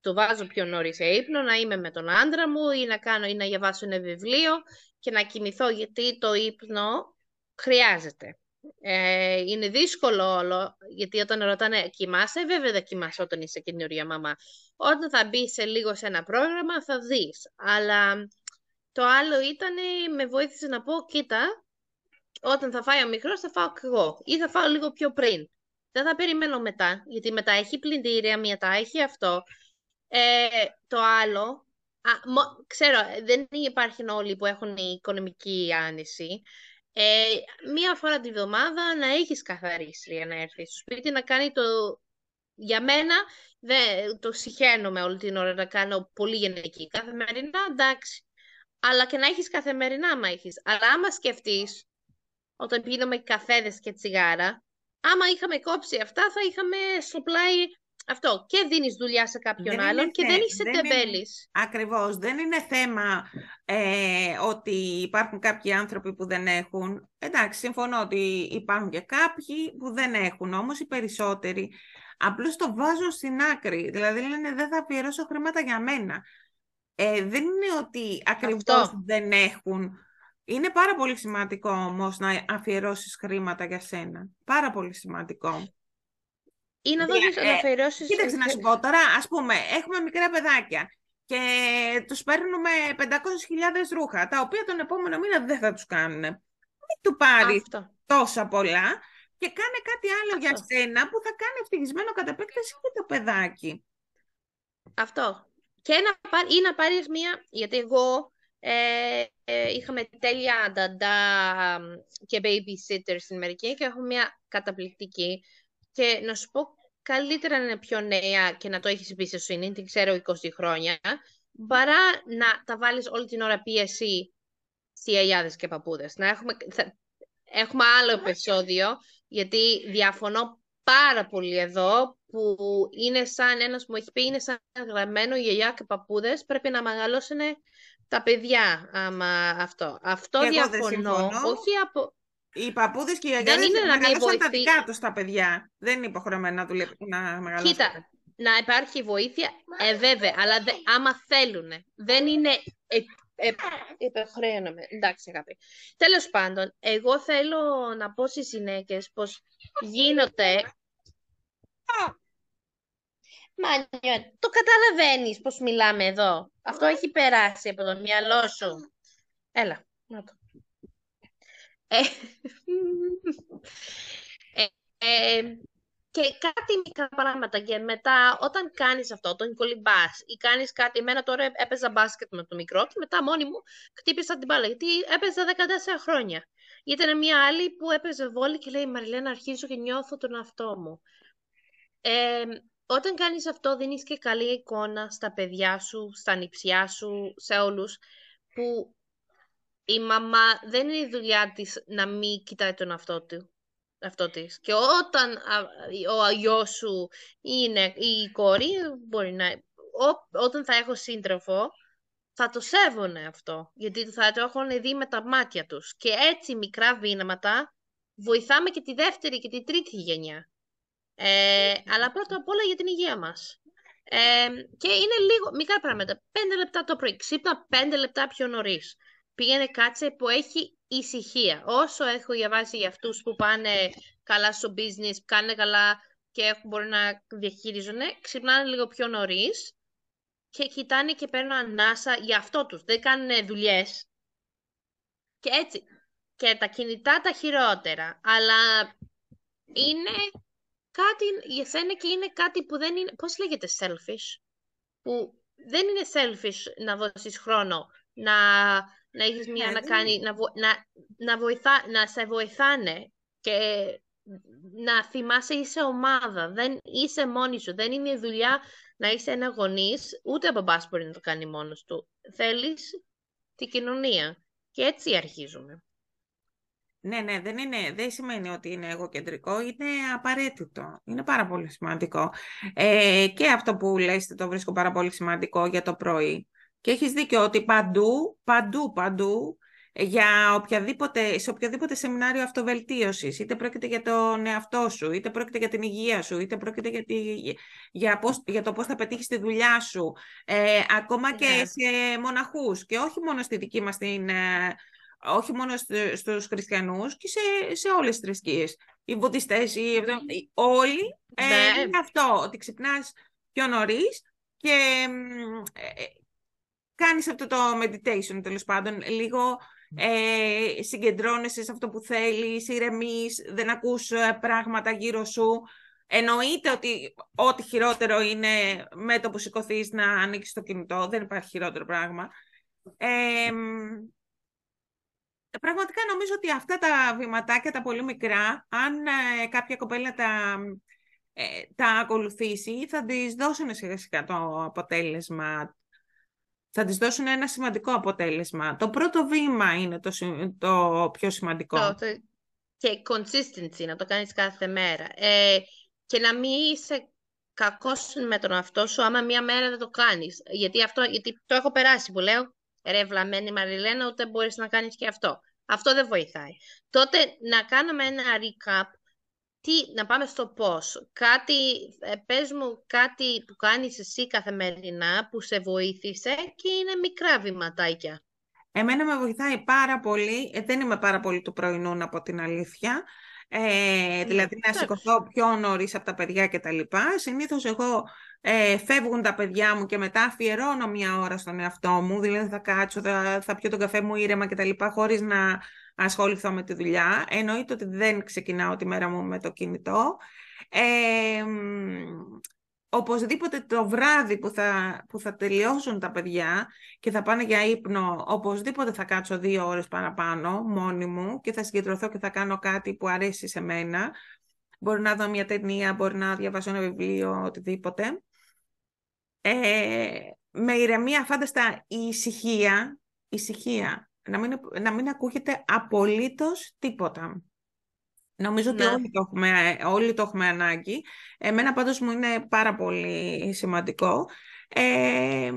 το βάζω πιο νωρίς σε ύπνο, να είμαι με τον άντρα μου ή να, κάνω, ή να διαβάσω ένα βιβλίο και να κοιμηθώ γιατί το ύπνο χρειάζεται. Ε, είναι δύσκολο όλο, γιατί όταν ρωτάνε κοιμάσαι, βέβαια δεν κοιμάσαι όταν είσαι καινούρια μαμά. Όταν θα μπει σε λίγο σε ένα πρόγραμμα θα δεις. Αλλά το άλλο ήταν, με βοήθησε να πω, κοίτα, όταν θα φάει ο μικρός θα φάω και εγώ ή θα φάω λίγο πιο πριν. Δεν θα περιμένω μετά, γιατί μετά έχει πλυντήρια, μία τα έχει αυτό. Ε, το άλλο, α, ξέρω, δεν υπάρχουν όλοι που έχουν η οικονομική άνηση. Ε, μία φορά τη βδομάδα να έχεις καθαρίσει να έρθεις στο σπίτι, να κάνει το... Για μένα δεν το συχαίνομαι όλη την ώρα να κάνω πολύ γενική. Καθημερινά, εντάξει. Αλλά και να έχεις καθημερινά, άμα έχεις. Αλλά άμα σκεφτείς, όταν πίνουμε καφέδες και τσιγάρα, άμα είχαμε κόψει αυτά, θα είχαμε στο πλάι αυτό. Και δίνεις δουλειά σε κάποιον άλλον και δεν είσαι τεμπέλης. Ακριβώς. Δεν είναι θέμα ε, ότι υπάρχουν κάποιοι άνθρωποι που δεν έχουν. Εντάξει, συμφωνώ ότι υπάρχουν και κάποιοι που δεν έχουν. Όμως οι περισσότεροι απλώς το βάζουν στην άκρη. Δηλαδή λένε δεν θα αφιερώσω χρήματα για μένα. Ε, δεν είναι ότι ακριβώς δεν έχουν. Είναι πάρα πολύ σημαντικό όμως να αφιερώσεις χρήματα για σένα. Πάρα πολύ σημαντικό. Ή να δώσεις ε, αφιερώσεις... Κοίταξε να σου πω τώρα, ας πούμε, έχουμε μικρά παιδάκια και τους παίρνουμε 500.000 ρούχα, τα οποία τον επόμενο μήνα δεν θα τους κάνουν. Μην του πάρει τόσα πολλά και κάνε κάτι άλλο για σένα που θα κάνει ευτυχισμένο κατά επέκταση και το παιδάκι. Αυτό. Και να, ή να πάρεις μία, γιατί εγώ ε, ε, είχαμε τέλεια νταντά και babysitter στην Αμερική και έχω μία καταπληκτική και να σου πω, καλύτερα να είναι πιο νέα και να το έχεις εμπιστοσύνη, την ξέρω 20 χρόνια, παρά να τα βάλεις όλη την ώρα πίεση στις αγιάδες και παππούδες. Να έχουμε, έχουμε άλλο επεισόδιο, γιατί διαφωνώ πάρα πολύ εδώ, που είναι σαν ένας που μου έχει πει, είναι σαν γραμμένο γιαγιά και παππούδες, πρέπει να μεγαλώσουν τα παιδιά, άμα αυτό. Αυτό διαφωνώ, όχι από... οι παππούδες και οι γιαγιάδε είναι να μην μεγαλώσαν τα βοηθεί- δικά τους τα παιδιά. Δεν είναι υποχρεωμένοι να, δουλε... να μεγαλώσουν. Κοίτα, να υπάρχει βοήθεια, ε, βέβαια, αλλά δε, άμα θέλουν. Δεν είναι ε, ε, υπερχρέωνομαι. Εντάξει, αγάπη. Τέλος πάντων, εγώ θέλω να πω στις γυναίκες πως γίνονται... Μάνια, το καταλαβαίνεις πως μιλάμε εδώ. Αυτό έχει περάσει από το μυαλό σου. Έλα, να το. Ε, ε, ε, και κάτι μικρά πράγματα και μετά όταν κάνεις αυτό, τον κολυμπάς ή κάνεις κάτι, εμένα τώρα έπαιζα μπάσκετ με το μικρό και μετά μόνη μου χτύπησα την μπάλα γιατί έπαιζα 14 χρόνια. Ήταν μια άλλη που έπαιζε βόλη και λέει Μαριλένα αρχίζω και νιώθω τον εαυτό μου. Ε, όταν κάνεις αυτό δίνεις και καλή εικόνα στα παιδιά σου, στα νηψιά σου, σε όλους που η μαμά δεν είναι η δουλειά της να μην κοιτάει τον εαυτό του. Αυτό της. Και όταν α, ο γιος σου είναι η κόρη, μπορεί να... Ό, όταν θα έχω σύντροφο, θα το σέβουνε αυτό. Γιατί θα το έχουν δει με τα μάτια τους. Και έτσι μικρά βήματα βοηθάμε και τη δεύτερη και τη τρίτη γενιά. Ε, αλλά πρώτα απ' όλα για την υγεία μας. Ε, και είναι λίγο, μικρά πράγματα. Πέντε λεπτά το πρωί. Ξύπνα πέντε λεπτά πιο νωρίς. Πήγαινε κάτσε που έχει ησυχία. Όσο έχω διαβάσει για αυτούς που πάνε καλά στο business, κάνουν καλά και έχουν, μπορεί να διαχειρίζουν, ξυπνάνε λίγο πιο νωρίς και κοιτάνε και παίρνουν ανάσα για αυτό τους. Δεν κάνουν δουλειές. Και έτσι. Και τα κινητά τα χειρότερα. Αλλά είναι κάτι για σένα και είναι κάτι που δεν είναι... Πώς λέγεται selfish? Που δεν είναι selfish να δώσεις χρόνο, να, να έχεις μία Ναι, να δεν κάνει, να, βο- να, να, βοηθά, να σε βοηθάνε και να θυμάσαι είσαι ομάδα, δεν είσαι μόνη σου, δεν είναι δουλειά να είσαι ένα γονής, ούτε ο μπαμπάς μπορεί να το κάνει μόνος του. Θέλεις την κοινωνία. Και έτσι αρχίζουμε. Ναι, ναι, δεν, είναι, δεν σημαίνει ότι είναι εγωκεντρικό, είναι απαραίτητο. Είναι πάρα πολύ σημαντικό. Ε, και αυτό που λες το βρίσκω πάρα πολύ σημαντικό για το πρωί. Και έχεις δίκιο ότι παντού, παντού, παντού, ε, για οποιαδήποτε, σε οποιοδήποτε σεμινάριο αυτοβελτίωσης, είτε πρόκειται για τον εαυτό σου, είτε πρόκειται για την υγεία σου, είτε πρόκειται για, τη, για, πώς, για το πώς θα πετύχεις τη δουλειά σου, ε, ακόμα και Ναι. σε μοναχούς και όχι μόνο στη δική μας την, ε, όχι μόνο στου- στους χριστιανούς και σε, σε όλες τις θρησκείες. Οι βουδιστές, οι, οι- όλοι ε, Ναι. είναι αυτό, ότι ξυπνάς πιο νωρίς και μ, ε, κάνεις αυτό το meditation τέλος πάντων, λίγο ε, συγκεντρώνεσαι σε αυτό που θέλεις, ηρεμείς, δεν ακούς ε, πράγματα γύρω σου. Εννοείται ότι ό,τι χειρότερο είναι με το που σηκωθείς να ανοίξεις το κινητό, δεν υπάρχει χειρότερο πράγμα. Ε, μ, Πραγματικά νομίζω ότι αυτά τα βηματάκια, τα πολύ μικρά, αν ε, κάποια κοπέλα τα, ε, τα ακολουθήσει, θα της δώσουν σιγά σιγά το αποτέλεσμα. Θα της δώσουν ένα σημαντικό αποτέλεσμα. Το πρώτο βήμα είναι το, συ- το πιο σημαντικό. Το- το- και consistency, να το κάνεις κάθε μέρα. Ε, και να μην είσαι κακός με τον αυτό σου άμα μία μέρα δεν το κάνεις. Γιατί, αυτό, γιατί το έχω περάσει που λέω, ρε βλαμμένη Μαριλένα, ούτε μπορείς να κάνεις και αυτό. Αυτό δεν βοηθάει. Τότε να κάνουμε ένα recap, τι, να πάμε στο πώς. Κάτι, ε, πες μου κάτι που κάνεις εσύ καθημερινά που σε βοήθησε και είναι μικρά βηματάκια. Εμένα με βοηθάει πάρα πολύ, ε, δεν είμαι πάρα πολύ του πρωινού να πω την αλήθεια, ε, δηλαδή να εντάξει. σηκωθώ πιο νωρίς από τα παιδιά και τα λοιπά. Συνήθως εγώ ε, φεύγουν τα παιδιά μου και μετά αφιερώνω μια ώρα στον εαυτό μου, δηλαδή θα κάτσω, θα, θα πιω τον καφέ μου ήρεμα και τα λοιπά, χωρίς να ασχοληθώ με τη δουλειά. Εννοείται ότι δεν ξεκινάω τη μέρα μου με το κινητό. Ε, μ, οπωσδήποτε το βράδυ που θα, που θα τελειώσουν τα παιδιά και θα πάνε για ύπνο, οπωσδήποτε θα κάτσω δύο ώρες παραπάνω μόνη μου και θα συγκεντρωθώ και θα κάνω κάτι που αρέσει σε μένα. Μπορεί να δω μια ταινία, μπορεί να διαβάσω ένα βιβλίο, οτιδήποτε. Ε, με ηρεμία, φάνταστα, η ησυχία, η ησυχία, να μην, να μην ακούγεται απολύτως τίποτα. Νομίζω ότι Ναι. όλοι το έχουμε, όλοι το έχουμε ανάγκη. Εμένα πάντως μου είναι πάρα πολύ σημαντικό. Ε,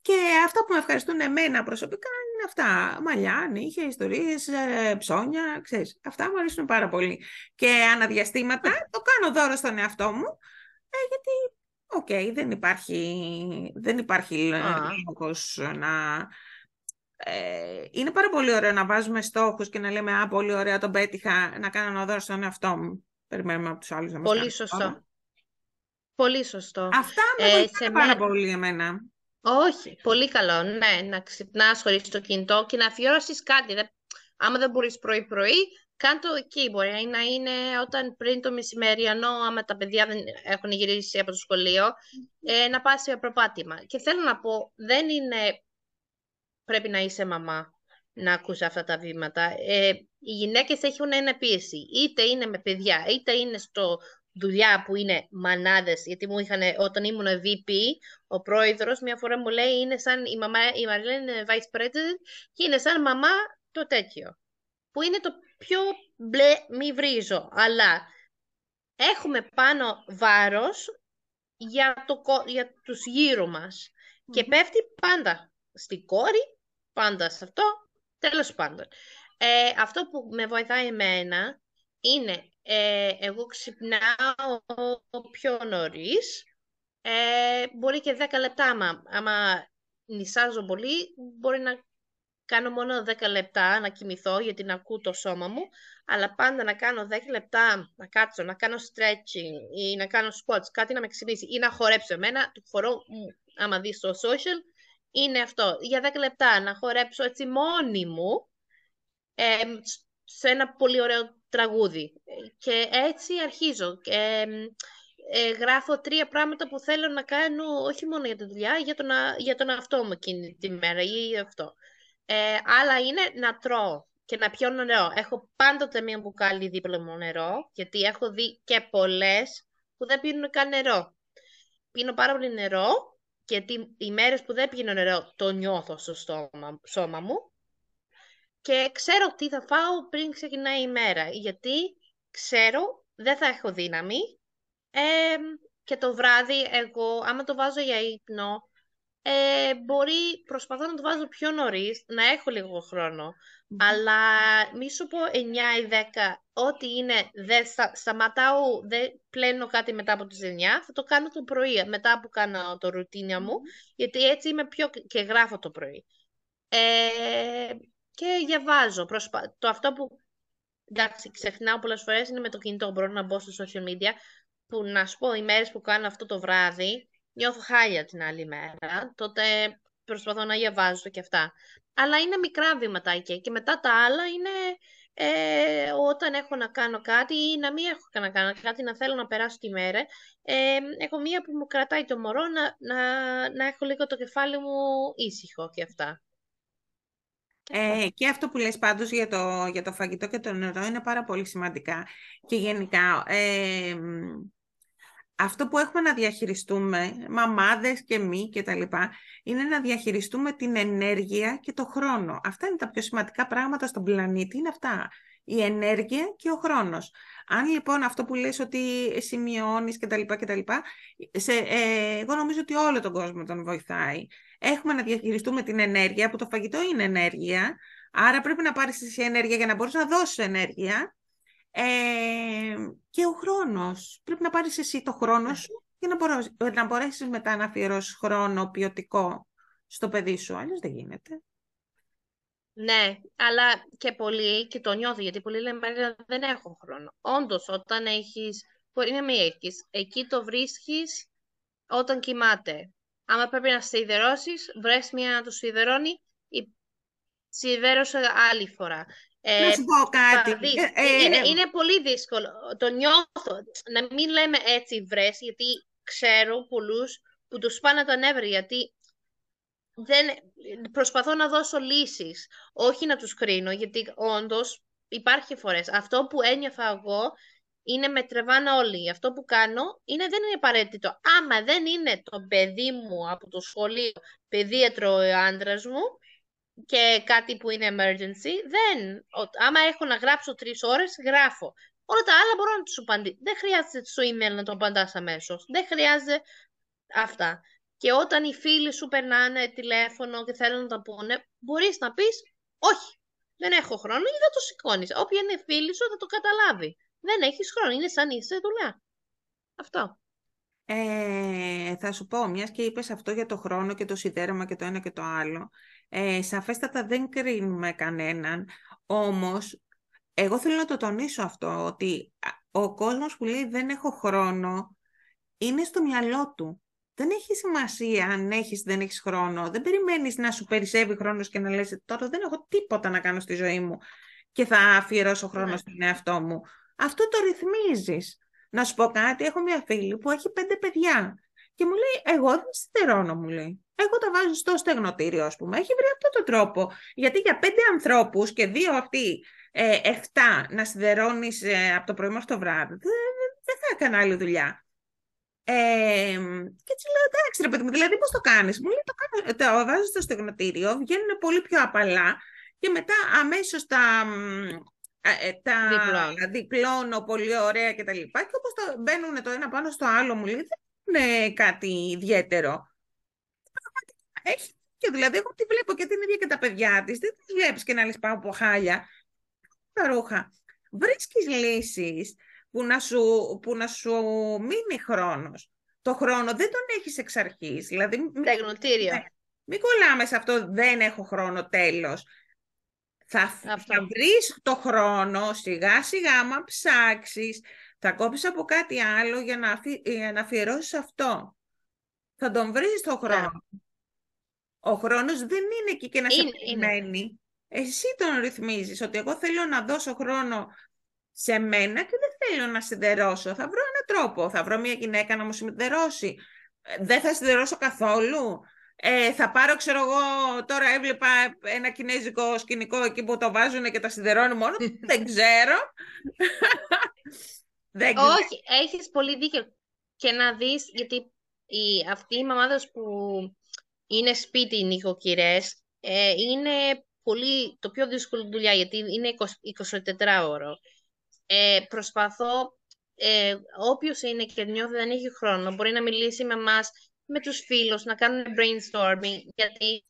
και αυτά που με ευχαριστούν εμένα προσωπικά είναι αυτά. Μαλλιά, νύχια, ιστορίες, ε, ψώνια, ξέρεις. Αυτά μου αρέσουν πάρα πολύ. Και ανά διαστήματα το κάνω δώρο στον εαυτό μου, ε, γιατί Οκ, δεν υπάρχει, δεν υπάρχει λόγος να... Ε, είναι πάρα πολύ ωραίο να βάζουμε στόχους και να λέμε «Α, πολύ ωραία, τον πέτυχα, να κάνω ένα δώρο στον εαυτό μου». Περιμένουμε από τους άλλους να μας Πολύ σωστό. Πολύ σωστό. Αυτά με ε, σε πάρα πολύ εμένα. Όχι, πολύ καλό. Ναι, να ξυπνάς χωρίς το κινητό και να αφιερώσεις κάτι. Άμα δεν μπορείς πρωί-πρωί, Κάντο εκεί μπορεί να είναι όταν πριν το μεσημεριανό, άμα τα παιδιά δεν έχουν γυρίσει από το σχολείο, ε, να πας σε προπάτημα. Και θέλω να πω, δεν είναι πρέπει να είσαι μαμά να ακούσει αυτά τα βήματα. Ε, οι γυναίκες έχουν ένα πίεση. Είτε είναι με παιδιά, είτε είναι στο δουλειά που είναι μανάδες, γιατί μου είχαν, όταν ήμουν VP, ο πρόεδρος μια φορά μου λέει είναι σαν η, μαμά, η Μαριλέν είναι vice president και είναι σαν μαμά το τέτοιο. Που είναι το πιο μπλε μη βρίζω, αλλά έχουμε πάνω βάρος για, το, για τους γύρω μας. Και πέφτει πάντα στην κόρη, πάντα σε αυτό, τέλος πάντων. Ε, αυτό που με βοηθάει εμένα είναι ε, εγώ ξυπνάω πιο νωρίς, ε, μπορεί και 10 λεπτά, άμα, άμα νησάζω πολύ, μπορεί να κάνω μόνο 10 λεπτά να κοιμηθώ γιατί να ακούω το σώμα μου, αλλά πάντα να κάνω 10 λεπτά να κάτσω, να κάνω stretching ή να κάνω squats, κάτι να με ξυπνήσει ή να χορέψω. Εμένα το χορό, άμα δεις στο social, είναι αυτό. Για 10 λεπτά να χορέψω έτσι μόνη μου ε, σε ένα πολύ ωραίο τραγούδι. Και έτσι αρχίζω. Ε, ε, γράφω τρία πράγματα που θέλω να κάνω όχι μόνο για τη δουλειά, για τον, για τον αυτό μου εκείνη τη μέρα ή αυτό. Ε, άλλα είναι να τρώω και να πιω νερό. Έχω πάντοτε μία μπουκάλι δίπλα μου νερό, γιατί έχω δει και πολλές που δεν πίνουν καν νερό. Πίνω πάρα πολύ νερό, γιατί οι μέρες που δεν πίνω νερό το νιώθω στο στόμα, σώμα μου. Και ξέρω τι θα φάω πριν ξεκινάει η μέρα, γιατί ξέρω δεν θα έχω δύναμη. Ε, και το βράδυ εγώ, άμα το βάζω για ύπνο, ε, μπορεί, προσπαθώ να το βάζω πιο νωρίς, να έχω λίγο Αλλά μη σου πω 9 ή 10, ό,τι είναι, δεν σταματάω, δεν πλένω κάτι μετά από τις 9, θα το κάνω το πρωί, μετά που κάνω το ρουτίνια μου, γιατί έτσι είμαι πιο και γράφω το πρωί. Ε, και διαβάζω. Προσπα... Το αυτό που, εντάξει, ξεχνάω πολλές φορές είναι με το κινητό, μπορώ να μπω στο social media, που να σου πω, οι μέρες που κάνω αυτό το βράδυ, νιώθω χάλια την άλλη μέρα, τότε προσπαθώ να διαβάζω και αυτά. Αλλά είναι μικρά βήματάκια και μετά τα άλλα είναι ε, όταν έχω να κάνω κάτι ή να μην έχω να κάνω κάτι, να θέλω να περάσω τη μέρα. Ε, έχω μία που μου κρατάει το μωρό να, να, να έχω λίγο το κεφάλι μου ήσυχο και αυτά. Ε, και αυτό που λες πάντως για το, για το φαγητό και το νερό είναι πάρα πολύ σημαντικά. Και γενικά, ε, αυτό που έχουμε να διαχειριστούμε, μαμάδες και μη και τα λοιπά, είναι να διαχειριστούμε την ενέργεια και το χρόνο. Αυτά είναι τα πιο σημαντικά πράγματα στον πλανήτη, είναι αυτά. Η ενέργεια και ο χρόνος. Αν λοιπόν αυτό που λες ότι σημειώνεις και τα λοιπά και τα λοιπά, σε, ε, εγώ νομίζω ότι όλο τον κόσμο τον βοηθάει. Έχουμε να διαχειριστούμε την ενέργεια, που το φαγητό είναι ενέργεια, άρα πρέπει να πάρεις εσύ ενέργεια για να μπορείς να δώσεις ενέργεια ε, και ο χρόνος. Πρέπει να πάρεις εσύ το χρόνο ναι. σου για να, μπορείς, να μπορέσεις μετά να αφιερώσεις χρόνο ποιοτικό στο παιδί σου. Αλλιώς δεν γίνεται. Ναι, αλλά και πολύ, και το νιώθω, γιατί πολλοί λένε δεν έχω χρόνο. Όντως, όταν έχεις, μπορεί να μην έχεις, εκεί το βρίσκεις όταν κοιμάται. Άμα πρέπει να σιδερώσεις, βρες μια να το σιδερώνει, σιδέρωσε άλλη φορά. Ε, να σου πω κάτι. Ε, ε, είναι, ε, είναι πολύ δύσκολο. Το νιώθω. Να μην λέμε έτσι βρες, γιατί ξέρω πολλούς που τους πάνε τα νεύρα, γιατί δεν, προσπαθώ να δώσω λύσεις, όχι να τους κρίνω, γιατί όντως υπάρχει φορές. Αυτό που ένιωθα εγώ είναι με τρεβάνε όλοι. Αυτό που κάνω είναι, δεν είναι απαραίτητο. Άμα δεν είναι το παιδί μου από το σχολείο, παιδίατρο ο άντρας μου, και κάτι που είναι emergency, δεν. Άμα έχω να γράψω τρεις ώρες, γράφω. Όλα τα άλλα μπορώ να τους απαντήσω. Δεν χρειάζεται στο email να το απαντάς αμέσως. Δεν χρειάζεται αυτά. Και όταν οι φίλοι σου περνάνε τηλέφωνο και θέλουν να τα πούνε, μπορείς να πεις όχι, δεν έχω χρόνο ή δεν το σηκώνεις. Όποια είναι φίλη σου θα το καταλάβει. Δεν έχεις χρόνο, είναι σαν είσαι δουλειά. Αυτό. Ε, θα σου πω, μιας και είπες αυτό για το χρόνο και το σιδέρωμα και το ένα και το άλλο. Ε, σαφέστατα δεν κρίνουμε κανέναν, όμως εγώ θέλω να το τονίσω αυτό, ότι ο κόσμος που λέει δεν έχω χρόνο, είναι στο μυαλό του. Δεν έχει σημασία αν έχεις δεν έχεις χρόνο. Δεν περιμένεις να σου περισσεύει χρόνος και να λες τώρα δεν έχω τίποτα να κάνω στη ζωή μου και θα αφιερώσω χρόνο ναι. στον εαυτό μου. Αυτό το ρυθμίζεις. Να σου πω κάτι, έχω μια φίλη που έχει πέντε παιδιά και μου λέει, εγώ δεν στερώνω, μου λέει. Εγώ τα βάζω στο στεγνοτήριο, ας πούμε. Έχει βρει αυτό τον τρόπο. Γιατί για πέντε ανθρώπους και δύο αυτοί, ε, εφτά, να σιδερώνεις ε, από το πρωί μέχρι το βράδυ, δεν θα έκανα άλλη δουλειά. Ε, και έτσι λέω, εντάξει ρε παιδί μου, δηλαδή πώς το κάνεις; Μου λέει, το, κάνω, το βάζω στο στεγνοτήριο, βγαίνουν πολύ πιο απαλά και μετά αμέσως τα, ε, τα διπλώνω πολύ ωραία και τα λοιπά και όπως το μπαίνουν το ένα πάνω στο άλλο μου λέει, δεν είναι κάτι ιδιαίτερο. Έχει και δηλαδή εγώ τη βλέπω και την ίδια και τα παιδιά της, δεν τη βλέπεις και να λες πάω από χάλια. Τα ρούχα. Βρίσκεις λύσεις που να σου, που να σου μείνει χρόνος. Το χρόνο δεν τον έχεις εξ αρχής. Δηλαδή, Τεγνοτήριο. Ναι. Μην κολλάμε σε αυτό, δεν έχω χρόνο, τέλος. Θα, θα βρεις το χρόνο, σιγά σιγά, άμα ψάξεις, θα κόψεις από κάτι άλλο για να, αφι... να αφιερώσεις αυτό. Θα τον βρεις το ναι. χρόνο. Ο χρόνος δεν είναι εκεί και να σε περιμένει. Εσύ τον ρυθμίζεις, ότι εγώ θέλω να δώσω χρόνο σε μένα και δεν θέλω να σιδερώσω. Θα βρω έναν τρόπο. Θα βρω μια γυναίκα να μου σιδερώσει. Ε, δεν θα σιδερώσω καθόλου. Ε, θα πάρω, ξέρω εγώ, τώρα έβλεπα ένα κινέζικο σκηνικό εκεί που το βάζουν και τα σιδερώνουν μόνο. δεν ξέρω. δεν ξέρω. Όχι, έχεις πολύ δίκιο. Και να δεις, γιατί οι, αυτοί οι μαμάδες που είναι σπίτι οι νοικοκυρές, ε, είναι πολύ, το πιο δύσκολο δουλειά, γιατί είναι 24 ώρο ε, προσπαθώ, ε, όποιος είναι και νιώθει δεν έχει χρόνο, μπορεί να μιλήσει με μας, με τους φίλους, να κάνουν brainstorming, γιατί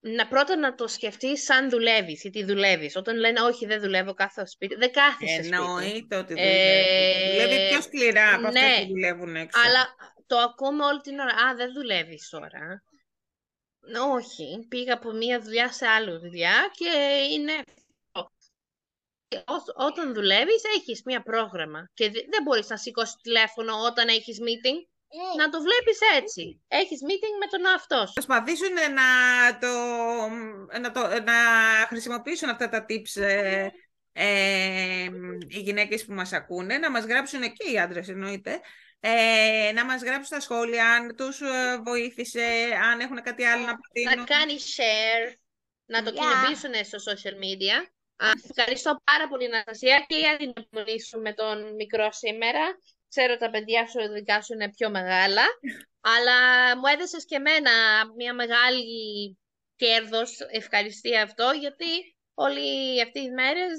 να πρώτα να το σκεφτείς σαν δουλεύεις ή τι δουλεύεις. Όταν λένε Όχι, δεν δουλεύω, κάθε σπίτι. Δεν κάθεσαι σπίτι. Εννοείται ότι δουλεύεις. Ε, δουλεύει πιο σκληρά από ναι, αυτές που δουλεύουν έξω. Αλλά το ακούμε όλη την ώρα. Α, δεν δουλεύεις τώρα. Όχι, πήγα από μία δουλειά σε άλλη δουλειά και είναι όταν δουλεύεις έχεις μία πρόγραμμα και δεν μπορείς να σηκώσεις τηλέφωνο όταν έχεις meeting. Ε. Να το βλέπεις έτσι. Έχεις meeting με τον αυτό σου. Προσπαθήσουν να, το, να, το, να χρησιμοποιήσουν αυτά τα tips ε, ε, οι γυναίκες που μας ακούνε, να μας γράψουν και οι άντρες εννοείται, ε, να μας γράψουν στα σχόλια αν τους ε, βοήθησε, αν έχουν κάτι άλλο να προτείνουν. Να κάνει share, να το yeah. στο social media. Ευχαριστώ πάρα πολύ, Αναστασία, και για την απολύση σου με τον μικρό σήμερα. Ξέρω τα παιδιά σου δικά σου είναι πιο μεγάλα, αλλά μου έδεσες και εμένα μια μεγάλη κέρδος, ευχαριστία αυτό, γιατί όλη αυτή τις μέρες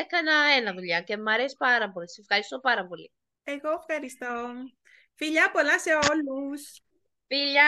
έκανα ένα δουλειά και μου αρέσει πάρα πολύ. Σε ευχαριστώ πάρα πολύ. Εγώ ευχαριστώ. Φιλιά πολλά σε όλους. Φιλιά!